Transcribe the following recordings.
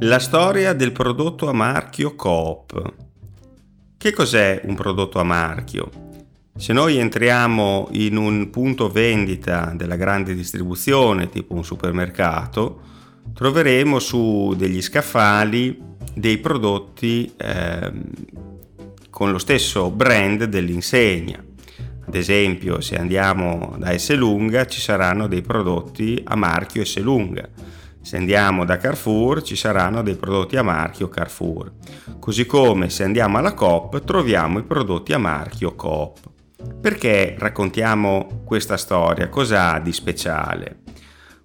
La storia del prodotto a marchio Coop. Che cos'è un prodotto a marchio? Se noi entriamo in un punto vendita della grande distribuzione, tipo un supermercato, troveremo su degli scaffali dei prodotti eh, con lo stesso brand dell'insegna. Ad esempio, se andiamo da Esselunga ci saranno dei prodotti a marchio Esselunga se andiamo da Carrefour ci saranno dei prodotti a marchio Carrefour, così come se andiamo alla Coop troviamo i prodotti a marchio Coop. Perché raccontiamo questa storia? Cosa ha di speciale?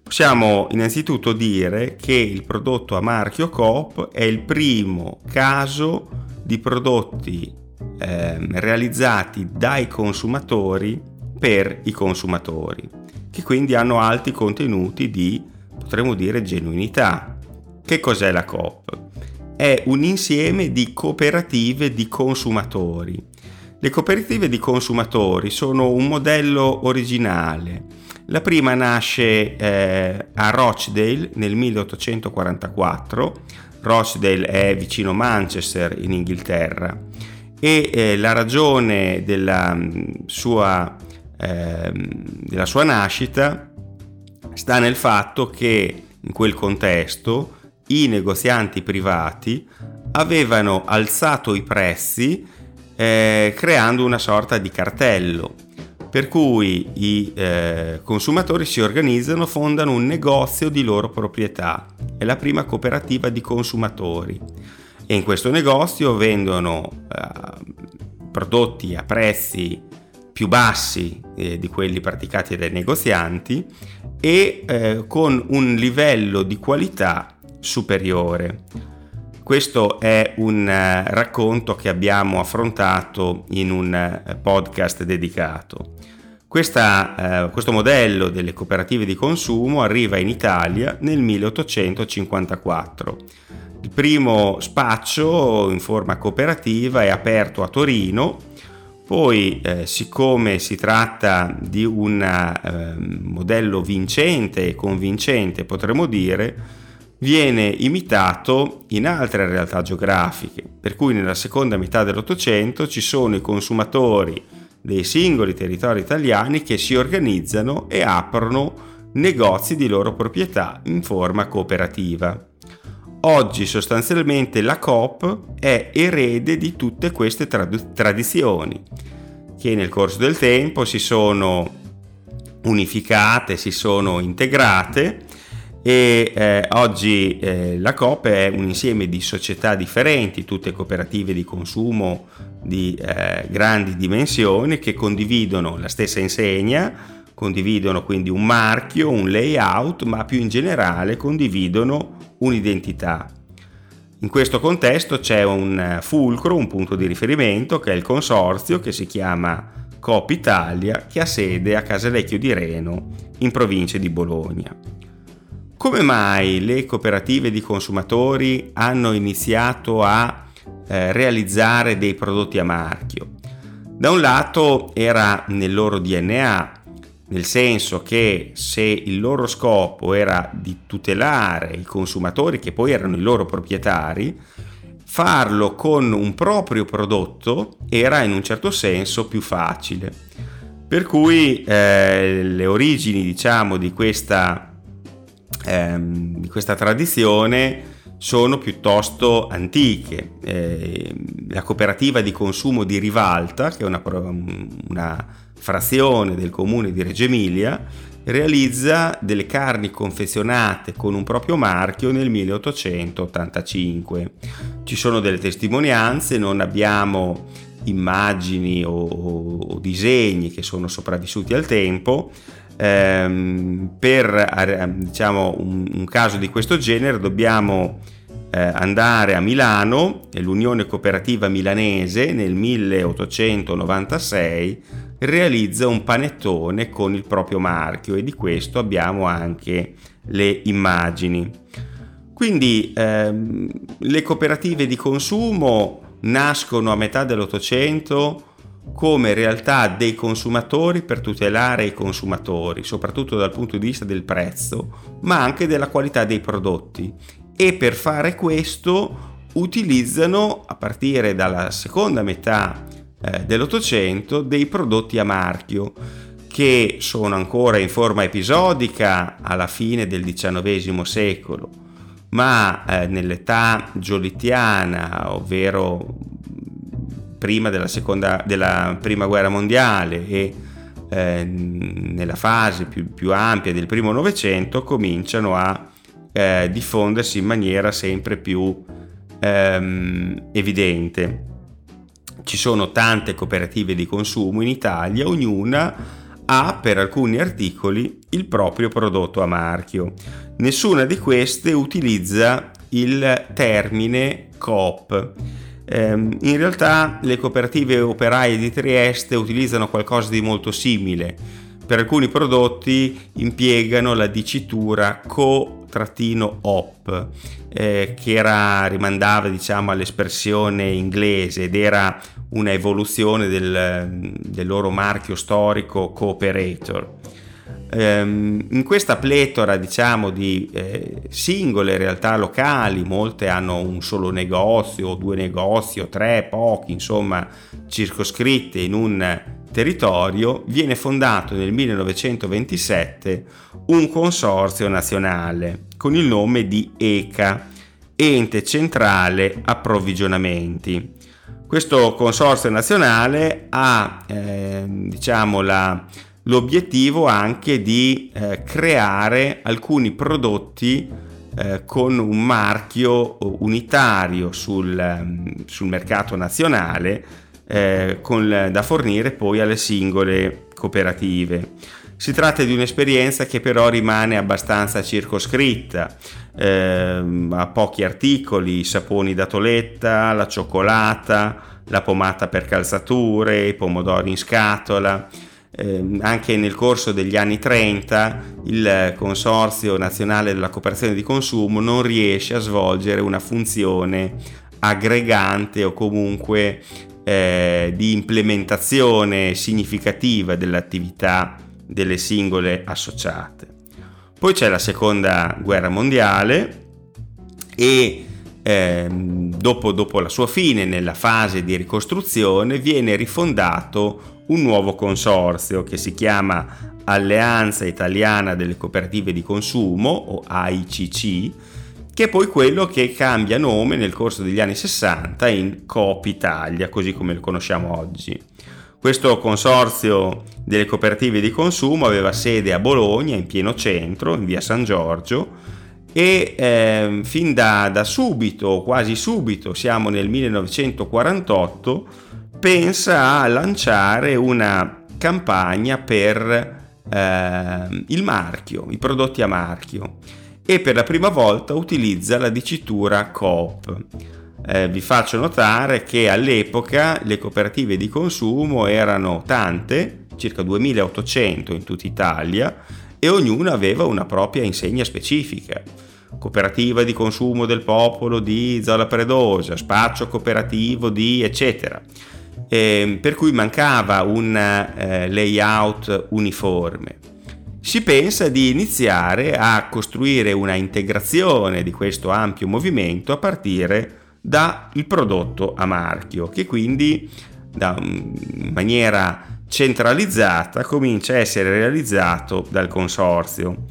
Possiamo innanzitutto dire che il prodotto a marchio Coop è il primo caso di prodotti eh, realizzati dai consumatori per i consumatori, che quindi hanno alti contenuti di potremmo dire genuinità. Che cos'è la Coop? È un insieme di cooperative di consumatori. Le cooperative di consumatori sono un modello originale. La prima nasce eh, a Rochdale nel 1844. Rochdale è vicino Manchester in Inghilterra e eh, la ragione della mm, sua, eh, della sua nascita sta nel fatto che in quel contesto i negozianti privati avevano alzato i prezzi eh, creando una sorta di cartello per cui i eh, consumatori si organizzano, fondano un negozio di loro proprietà, è la prima cooperativa di consumatori e in questo negozio vendono eh, prodotti a prezzi più bassi eh, di quelli praticati dai negozianti e eh, con un livello di qualità superiore. Questo è un uh, racconto che abbiamo affrontato in un uh, podcast dedicato. Questa, uh, questo modello delle cooperative di consumo arriva in Italia nel 1854. Il primo spaccio in forma cooperativa è aperto a Torino poi, eh, siccome si tratta di un eh, modello vincente e convincente, potremmo dire, viene imitato in altre realtà geografiche, per cui nella seconda metà dell'Ottocento ci sono i consumatori dei singoli territori italiani che si organizzano e aprono negozi di loro proprietà in forma cooperativa. Oggi sostanzialmente la COP è erede di tutte queste trad- tradizioni che nel corso del tempo si sono unificate, si sono integrate e eh, oggi eh, la COP è un insieme di società differenti, tutte cooperative di consumo di eh, grandi dimensioni che condividono la stessa insegna, condividono quindi un marchio, un layout, ma più in generale condividono un'identità. In questo contesto c'è un fulcro, un punto di riferimento che è il consorzio che si chiama Coop Italia che ha sede a Casalecchio di Reno in provincia di Bologna. Come mai le cooperative di consumatori hanno iniziato a eh, realizzare dei prodotti a marchio? Da un lato era nel loro DNA nel senso che se il loro scopo era di tutelare i consumatori, che poi erano i loro proprietari, farlo con un proprio prodotto era in un certo senso più facile. Per cui eh, le origini, diciamo, di questa, ehm, di questa tradizione sono piuttosto antiche. Eh, la cooperativa di consumo di Rivalta, che è una, una frazione del comune di Reggio Emilia, realizza delle carni confezionate con un proprio marchio nel 1885. Ci sono delle testimonianze, non abbiamo immagini o, o disegni che sono sopravvissuti al tempo. Ehm, per diciamo, un, un, caso di questo genere dobbiamo eh, andare a Milano, l'Unione Cooperativa Milanese nel 1896 realizza un panettone con il proprio marchio e di questo abbiamo anche le immagini. Quindi ehm, le cooperative di consumo nascono a metà dell'Ottocento come realtà dei consumatori per tutelare i consumatori, soprattutto dal punto di vista del prezzo, ma anche della qualità dei prodotti. E per fare questo utilizzano, a partire dalla seconda metà eh, dell'Ottocento, dei prodotti a marchio che sono ancora in forma episodica alla fine del XIX secolo, ma eh, nell'età giolittiana, ovvero prima della, seconda, della prima guerra mondiale e eh, nella fase più, più, ampia del primo Novecento, cominciano a eh, diffondersi in maniera sempre più ehm, evidente. Ci sono tante cooperative di consumo in Italia, ognuna ha per alcuni articoli il proprio prodotto a marchio. Nessuna di queste utilizza il termine Coop. Ehm, in realtà le cooperative operaie di Trieste utilizzano qualcosa di molto simile. Per alcuni prodotti impiegano la dicitura co-op, eh, che era, rimandava diciamo, all'espressione inglese ed era una evoluzione del, del loro marchio storico Cooperator. Um, in questa pletora diciamo di eh, singole realtà locali, molte hanno un solo negozio, due negozi, o tre, pochi, insomma, circoscritte in un territorio, viene fondato nel 1927 un consorzio nazionale con il nome di ECA, Ente Centrale Approvvigionamenti. Questo consorzio nazionale ha eh, diciamo, la, l'obiettivo anche di eh, creare alcuni prodotti eh, con un marchio unitario sul, sul mercato nazionale eh, con, da fornire poi alle singole cooperative. Si tratta di un'esperienza che però rimane abbastanza circoscritta, eh, ha pochi articoli, i saponi da toletta, la cioccolata, la pomata per calzature, i pomodori in scatola. Eh, anche nel corso degli anni 30 il Consorzio Nazionale della Cooperazione di Consumo non riesce a svolgere una funzione aggregante o comunque eh, di implementazione significativa dell'attività delle singole associate. Poi c'è la seconda guerra mondiale e eh, dopo, dopo la sua fine, nella fase di ricostruzione, viene rifondato un nuovo consorzio che si chiama Alleanza Italiana delle Cooperative di Consumo o AICC, che è poi quello che cambia nome nel corso degli anni 60 in Coop Italia, così come lo conosciamo oggi. Questo consorzio delle cooperative di consumo aveva sede a Bologna, in pieno centro, in via San Giorgio, e eh, fin da, da subito, quasi subito, siamo nel 1948, pensa a lanciare una campagna per eh, il marchio, i prodotti a marchio e per la prima volta utilizza la dicitura Coop eh, vi faccio notare che all'epoca le cooperative di consumo erano tante, circa 2800 in tutta Italia, e ognuna aveva una propria insegna specifica. Cooperativa di consumo del popolo di Zola Predosa, spaccio cooperativo di eccetera. Eh, per cui mancava un eh, layout uniforme. Si pensa di iniziare a costruire una integrazione di questo ampio movimento a partire dal prodotto a marchio, che quindi da, in maniera centralizzata comincia a essere realizzato dal consorzio.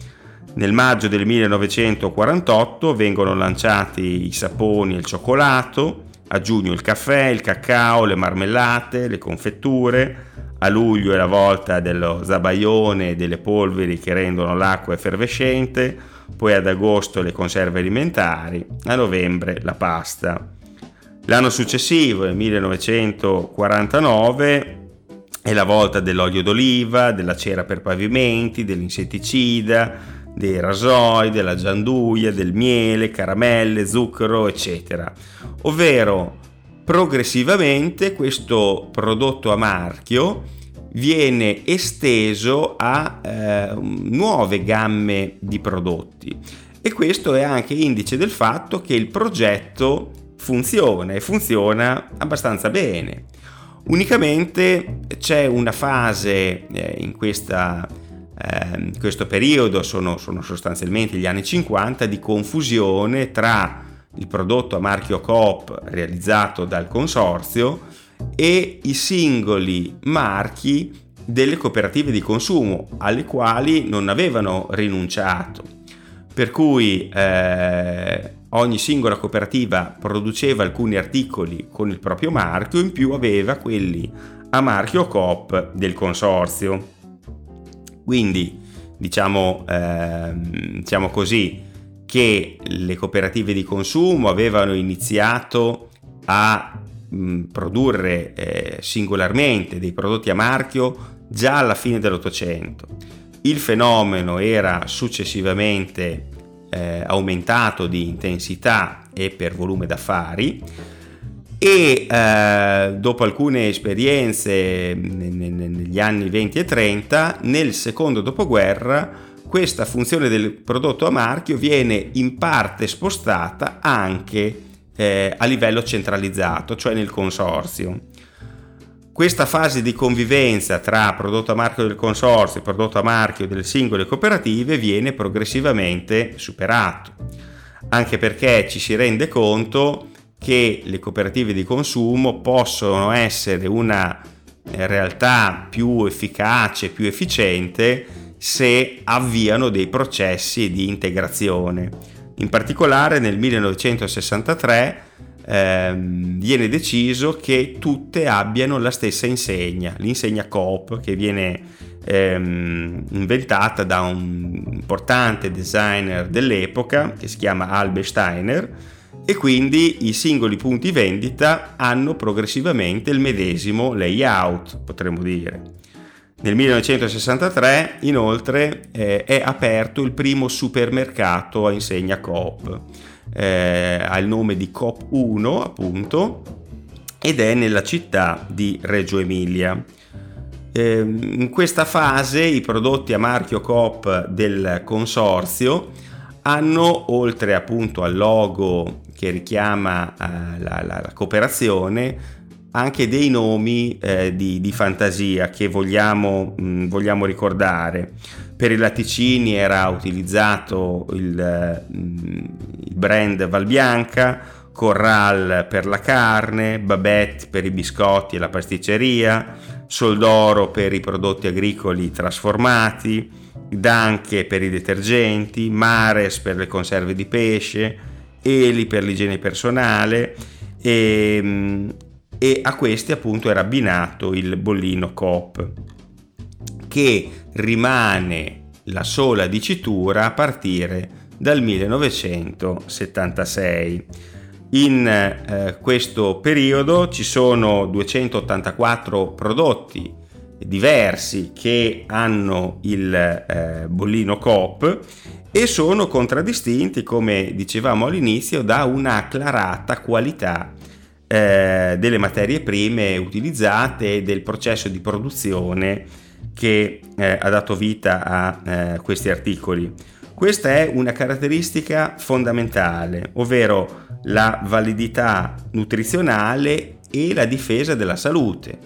Nel maggio del 1948 vengono lanciati i saponi e il cioccolato, a giugno il caffè, il cacao, le marmellate, le confetture, a luglio è la volta dello zabaione e delle polveri che rendono l'acqua effervescente, poi ad agosto le conserve alimentari, a novembre la pasta. L'anno successivo, nel 1949, è la volta dell'olio d'oliva, della cera per pavimenti, dell'insetticida, dei rasoi, della gianduia, del miele, caramelle, zucchero, eccetera. Ovvero, progressivamente questo prodotto a marchio viene esteso a eh, nuove gamme di prodotti e questo è anche indice del fatto che il progetto funziona e funziona abbastanza bene. Unicamente c'è una fase eh, in questa, eh, questo periodo, sono, sono sostanzialmente gli anni 50, di confusione tra il prodotto a marchio Coop realizzato dal consorzio e i singoli marchi delle cooperative di consumo alle quali non avevano rinunciato. Per cui eh, ogni singola cooperativa produceva alcuni articoli con il proprio marchio, in più aveva quelli a marchio Coop del consorzio. Quindi diciamo, eh, diciamo così che le cooperative di consumo avevano iniziato a mh, produrre eh, singolarmente dei prodotti a marchio già alla fine dell'Ottocento. Il fenomeno era successivamente eh, aumentato di intensità e per volume d'affari e eh, dopo alcune esperienze negli anni 20 e 30, nel secondo dopoguerra, questa funzione del prodotto a marchio viene in parte spostata anche eh, a livello centralizzato, cioè nel consorzio. Questa fase di convivenza tra prodotto a marchio del consorzio e prodotto a marchio delle singole cooperative viene progressivamente superato, anche perché ci si rende conto che le cooperative di consumo possono essere una eh, realtà più efficace, più efficiente se avviano dei processi di integrazione. In particolare nel 1963 ehm, viene deciso che tutte abbiano la stessa insegna, l'insegna Coop che viene ehm, inventata da un importante designer dell'epoca che si chiama Albert Steiner e quindi i singoli punti vendita hanno progressivamente il medesimo layout, potremmo dire. Nel 1963 inoltre eh, è aperto il primo supermercato a insegna Coop eh, ha il nome di COP1 appunto ed è nella città di Reggio Emilia. Eh, in questa fase i prodotti a marchio Coop del consorzio hanno oltre appunto al logo che richiama eh, la, la, la, cooperazione anche dei nomi eh, di, di, fantasia che vogliamo, mh, mm, vogliamo ricordare. Per i latticini era utilizzato il, mm, il brand Valbianca, Corral per la carne, Babette per i biscotti e la pasticceria, Soldoro per i prodotti agricoli trasformati, Danche per i detergenti, Mares per le conserve di pesce, Eli per l'igiene personale e, mm, e a questi appunto era abbinato il bollino Coop che rimane la sola dicitura a partire dal 1976. In eh, questo periodo ci sono 284 prodotti diversi che hanno il eh, bollino Coop e sono contraddistinti, come dicevamo all'inizio, da una acclarata qualità eh, delle materie prime utilizzate e del processo di produzione che eh, ha dato vita a eh, questi articoli. Questa è una caratteristica fondamentale, ovvero la validità nutrizionale e la difesa della salute.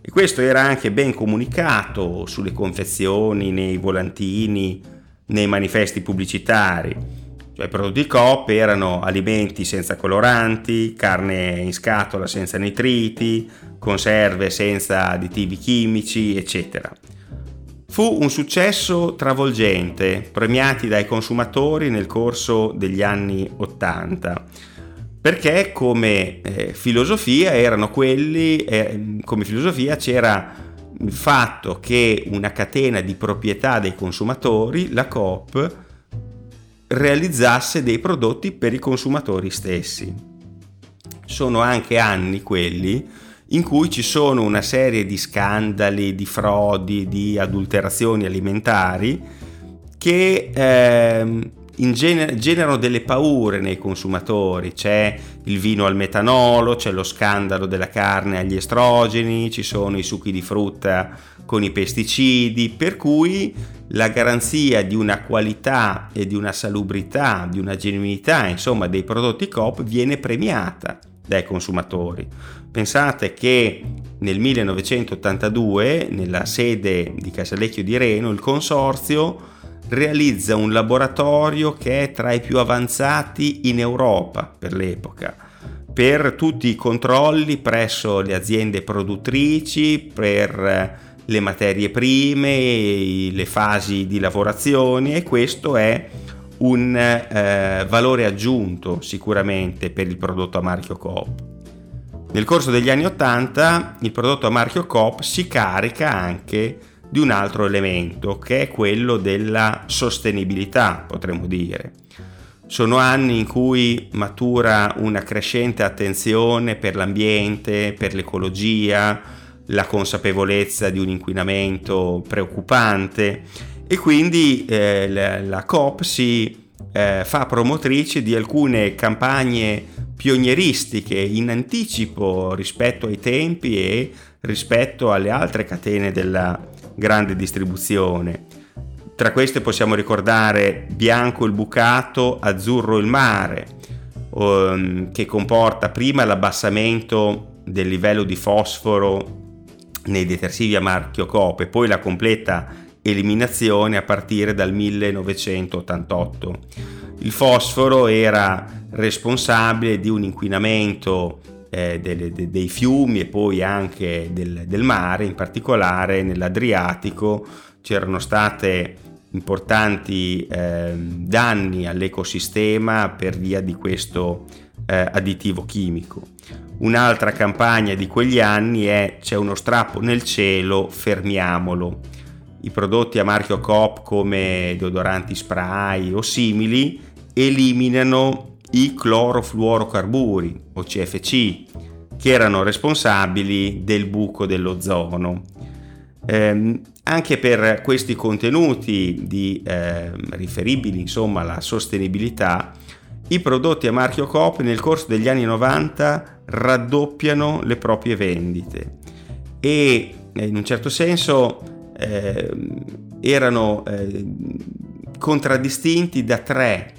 E questo era anche ben comunicato sulle confezioni, nei volantini, nei manifesti pubblicitari. Cioè, prodotti COP erano alimenti senza coloranti, carne in scatola senza nitriti, conserve senza additivi chimici, eccetera. Fu un successo travolgente, premiati dai consumatori nel corso degli anni Ottanta, perché come eh, filosofia erano quelli, eh, come filosofia c'era il fatto che una catena di proprietà dei consumatori, la Coop, realizzasse dei prodotti per i consumatori stessi. Sono anche anni quelli in cui ci sono una serie di scandali, di frodi, di adulterazioni alimentari che eh, gener- generano delle paure nei consumatori. C'è il vino al metanolo, c'è lo scandalo della carne agli estrogeni, ci sono i succhi di frutta con i pesticidi, per cui la garanzia di una qualità e di una salubrità, di una genuinità, insomma, dei prodotti Coop viene premiata dai consumatori. Pensate che nel 1982, nella sede di Casalecchio di Reno, il consorzio realizza un laboratorio che è tra i più avanzati in Europa per l'epoca, per tutti i controlli presso le aziende produttrici, per le materie prime, le fasi di lavorazione e questo è un eh, valore aggiunto sicuramente per il prodotto a marchio Coop. Nel corso degli anni 80 il prodotto a marchio Coop si carica anche di un altro elemento che è quello della sostenibilità, potremmo dire. Sono anni in cui matura una crescente attenzione per l'ambiente, per l'ecologia, la consapevolezza di un inquinamento preoccupante e quindi eh, la, la COP si eh, fa promotrice di alcune campagne pionieristiche in anticipo rispetto ai tempi e rispetto alle altre catene della grande distribuzione. Tra queste possiamo ricordare Bianco il bucato, Azzurro il mare, um, che comporta prima l'abbassamento del livello di fosforo nei detersivi a marchio Coop e poi la completa eliminazione a partire dal 1988. Il fosforo era responsabile di un inquinamento eh, delle, de, dei fiumi e poi anche del, del mare, in particolare nell'Adriatico c'erano state importanti eh, danni all'ecosistema per via di questo eh, additivo chimico. Un'altra campagna di quegli anni è C'è uno strappo nel cielo, fermiamolo. I prodotti a marchio Coop come deodoranti spray o simili eliminano i clorofluorocarburi o CFC che erano responsabili del buco dell'ozono. Eh, anche per questi contenuti di, eh, riferibili insomma, alla sostenibilità, i prodotti a marchio Coop nel corso degli anni 90 raddoppiano le proprie vendite e eh, in un certo senso eh, erano contraddistinti da tre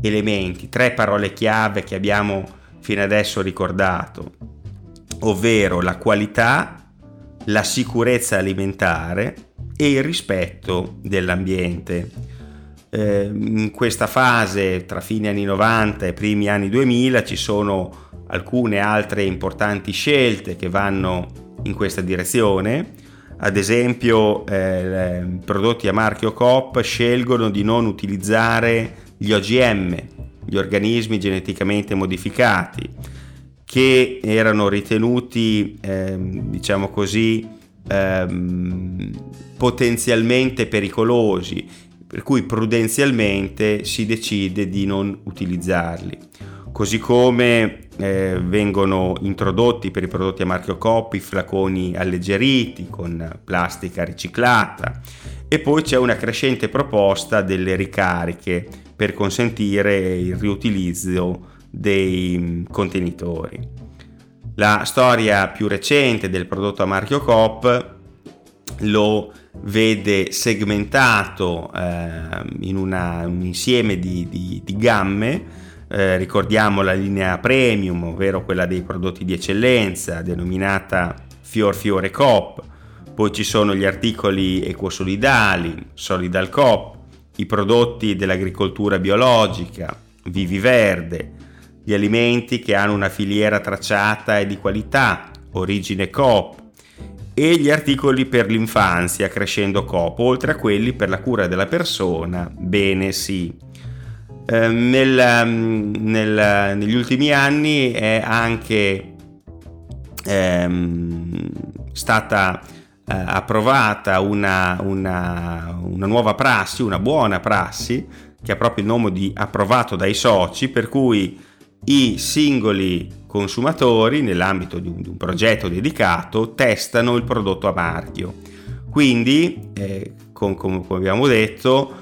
elementi, tre parole chiave che abbiamo fino adesso ricordato, ovvero la qualità, la sicurezza alimentare e il rispetto dell'ambiente. Eh, in questa fase, tra fine anni 90 e primi anni 2000, ci sono alcune altre importanti scelte che vanno in questa direzione. Ad esempio, eh, prodotti a marchio Coop scelgono di non utilizzare gli OGM, gli organismi geneticamente modificati, che erano ritenuti, ehm, diciamo così, ehm, potenzialmente pericolosi, per cui prudenzialmente si decide di non utilizzarli. Così come eh, vengono introdotti per i prodotti a marchio Coop i flaconi alleggeriti con plastica riciclata e poi c'è una crescente proposta delle ricariche per consentire il riutilizzo dei mm, contenitori. La storia più recente del prodotto a marchio Coop lo vede segmentato eh, in una, un insieme di, di, di gamme, eh, ricordiamo la linea premium, ovvero quella dei prodotti di eccellenza, denominata Fior Fiore Coop, poi ci sono gli articoli ecosolidali, Solidal Coop, i prodotti dell'agricoltura biologica, Vivi Verde, gli alimenti che hanno una filiera tracciata e di qualità, Origine Coop, e gli articoli per l'infanzia, Crescendo Coop, oltre a quelli per la cura della persona, Bene Sì. Eh, nel, nel, negli ultimi anni è anche ehm, stata eh, approvata una, una, una nuova prassi, una buona prassi, che ha proprio il nome di approvato dai soci, per cui i singoli consumatori nell'ambito di un, di un, progetto dedicato testano il prodotto a marchio. Quindi, eh, con, come abbiamo detto,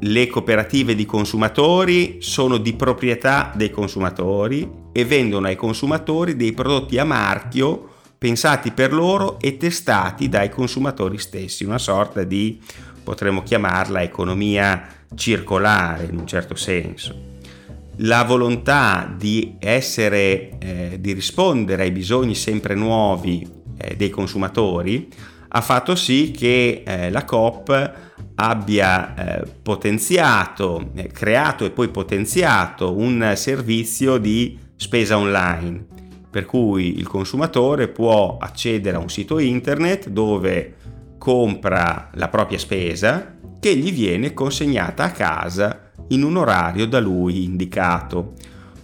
le cooperative di consumatori sono di proprietà dei consumatori e vendono ai consumatori dei prodotti a marchio pensati per loro e testati dai consumatori stessi, una sorta di, potremmo chiamarla, economia circolare in un certo senso. La volontà di essere, eh, di rispondere ai bisogni sempre nuovi eh, dei consumatori ha fatto sì che eh, la COP abbia eh, potenziato, eh, creato e poi potenziato un servizio di spesa online, per cui il consumatore può accedere a un sito internet dove compra la propria spesa che gli viene consegnata a casa in un orario da lui indicato.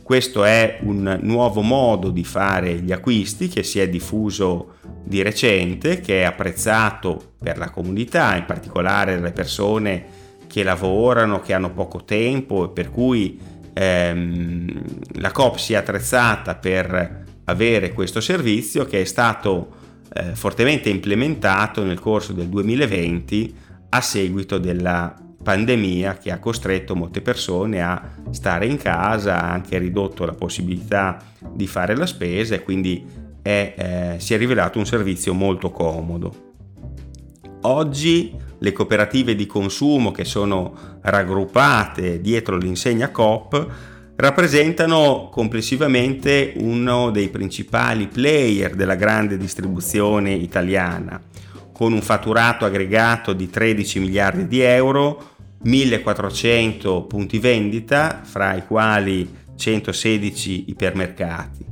Questo è un nuovo modo di fare gli acquisti che si è diffuso di recente, che è apprezzato per la comunità, in particolare dalle persone che lavorano, che hanno poco tempo e per cui ehm, la COP si è attrezzata per avere questo servizio che è stato eh, fortemente implementato nel corso del 2020 a seguito della pandemia che ha costretto molte persone a stare in casa, ha anche ridotto la possibilità di fare la spesa e quindi è, eh, si è rivelato un servizio molto comodo. Oggi le cooperative di consumo che sono raggruppate dietro l'insegna Coop rappresentano complessivamente uno dei principali player della grande distribuzione italiana, con un fatturato aggregato di 13 miliardi di euro, 1400 punti vendita, fra i quali 116 ipermercati.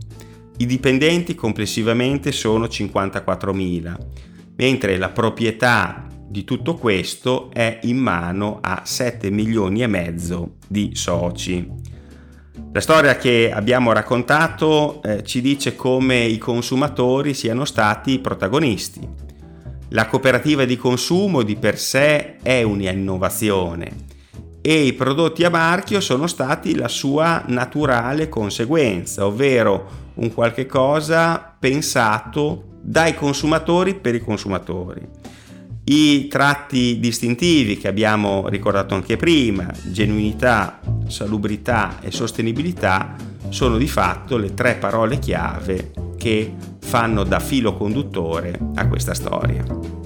I dipendenti complessivamente sono 54.000, mentre la proprietà di tutto questo è in mano a 7 milioni e mezzo di soci. La storia che abbiamo raccontato eh, ci dice come i consumatori siano stati protagonisti. La cooperativa di consumo di per sé è un'innovazione e i prodotti a marchio sono stati la sua naturale conseguenza, ovvero un qualche cosa pensato dai consumatori per i consumatori. I tratti distintivi che abbiamo ricordato anche prima, genuinità, salubrità e sostenibilità, sono di fatto le tre parole chiave che fanno da filo conduttore a questa storia.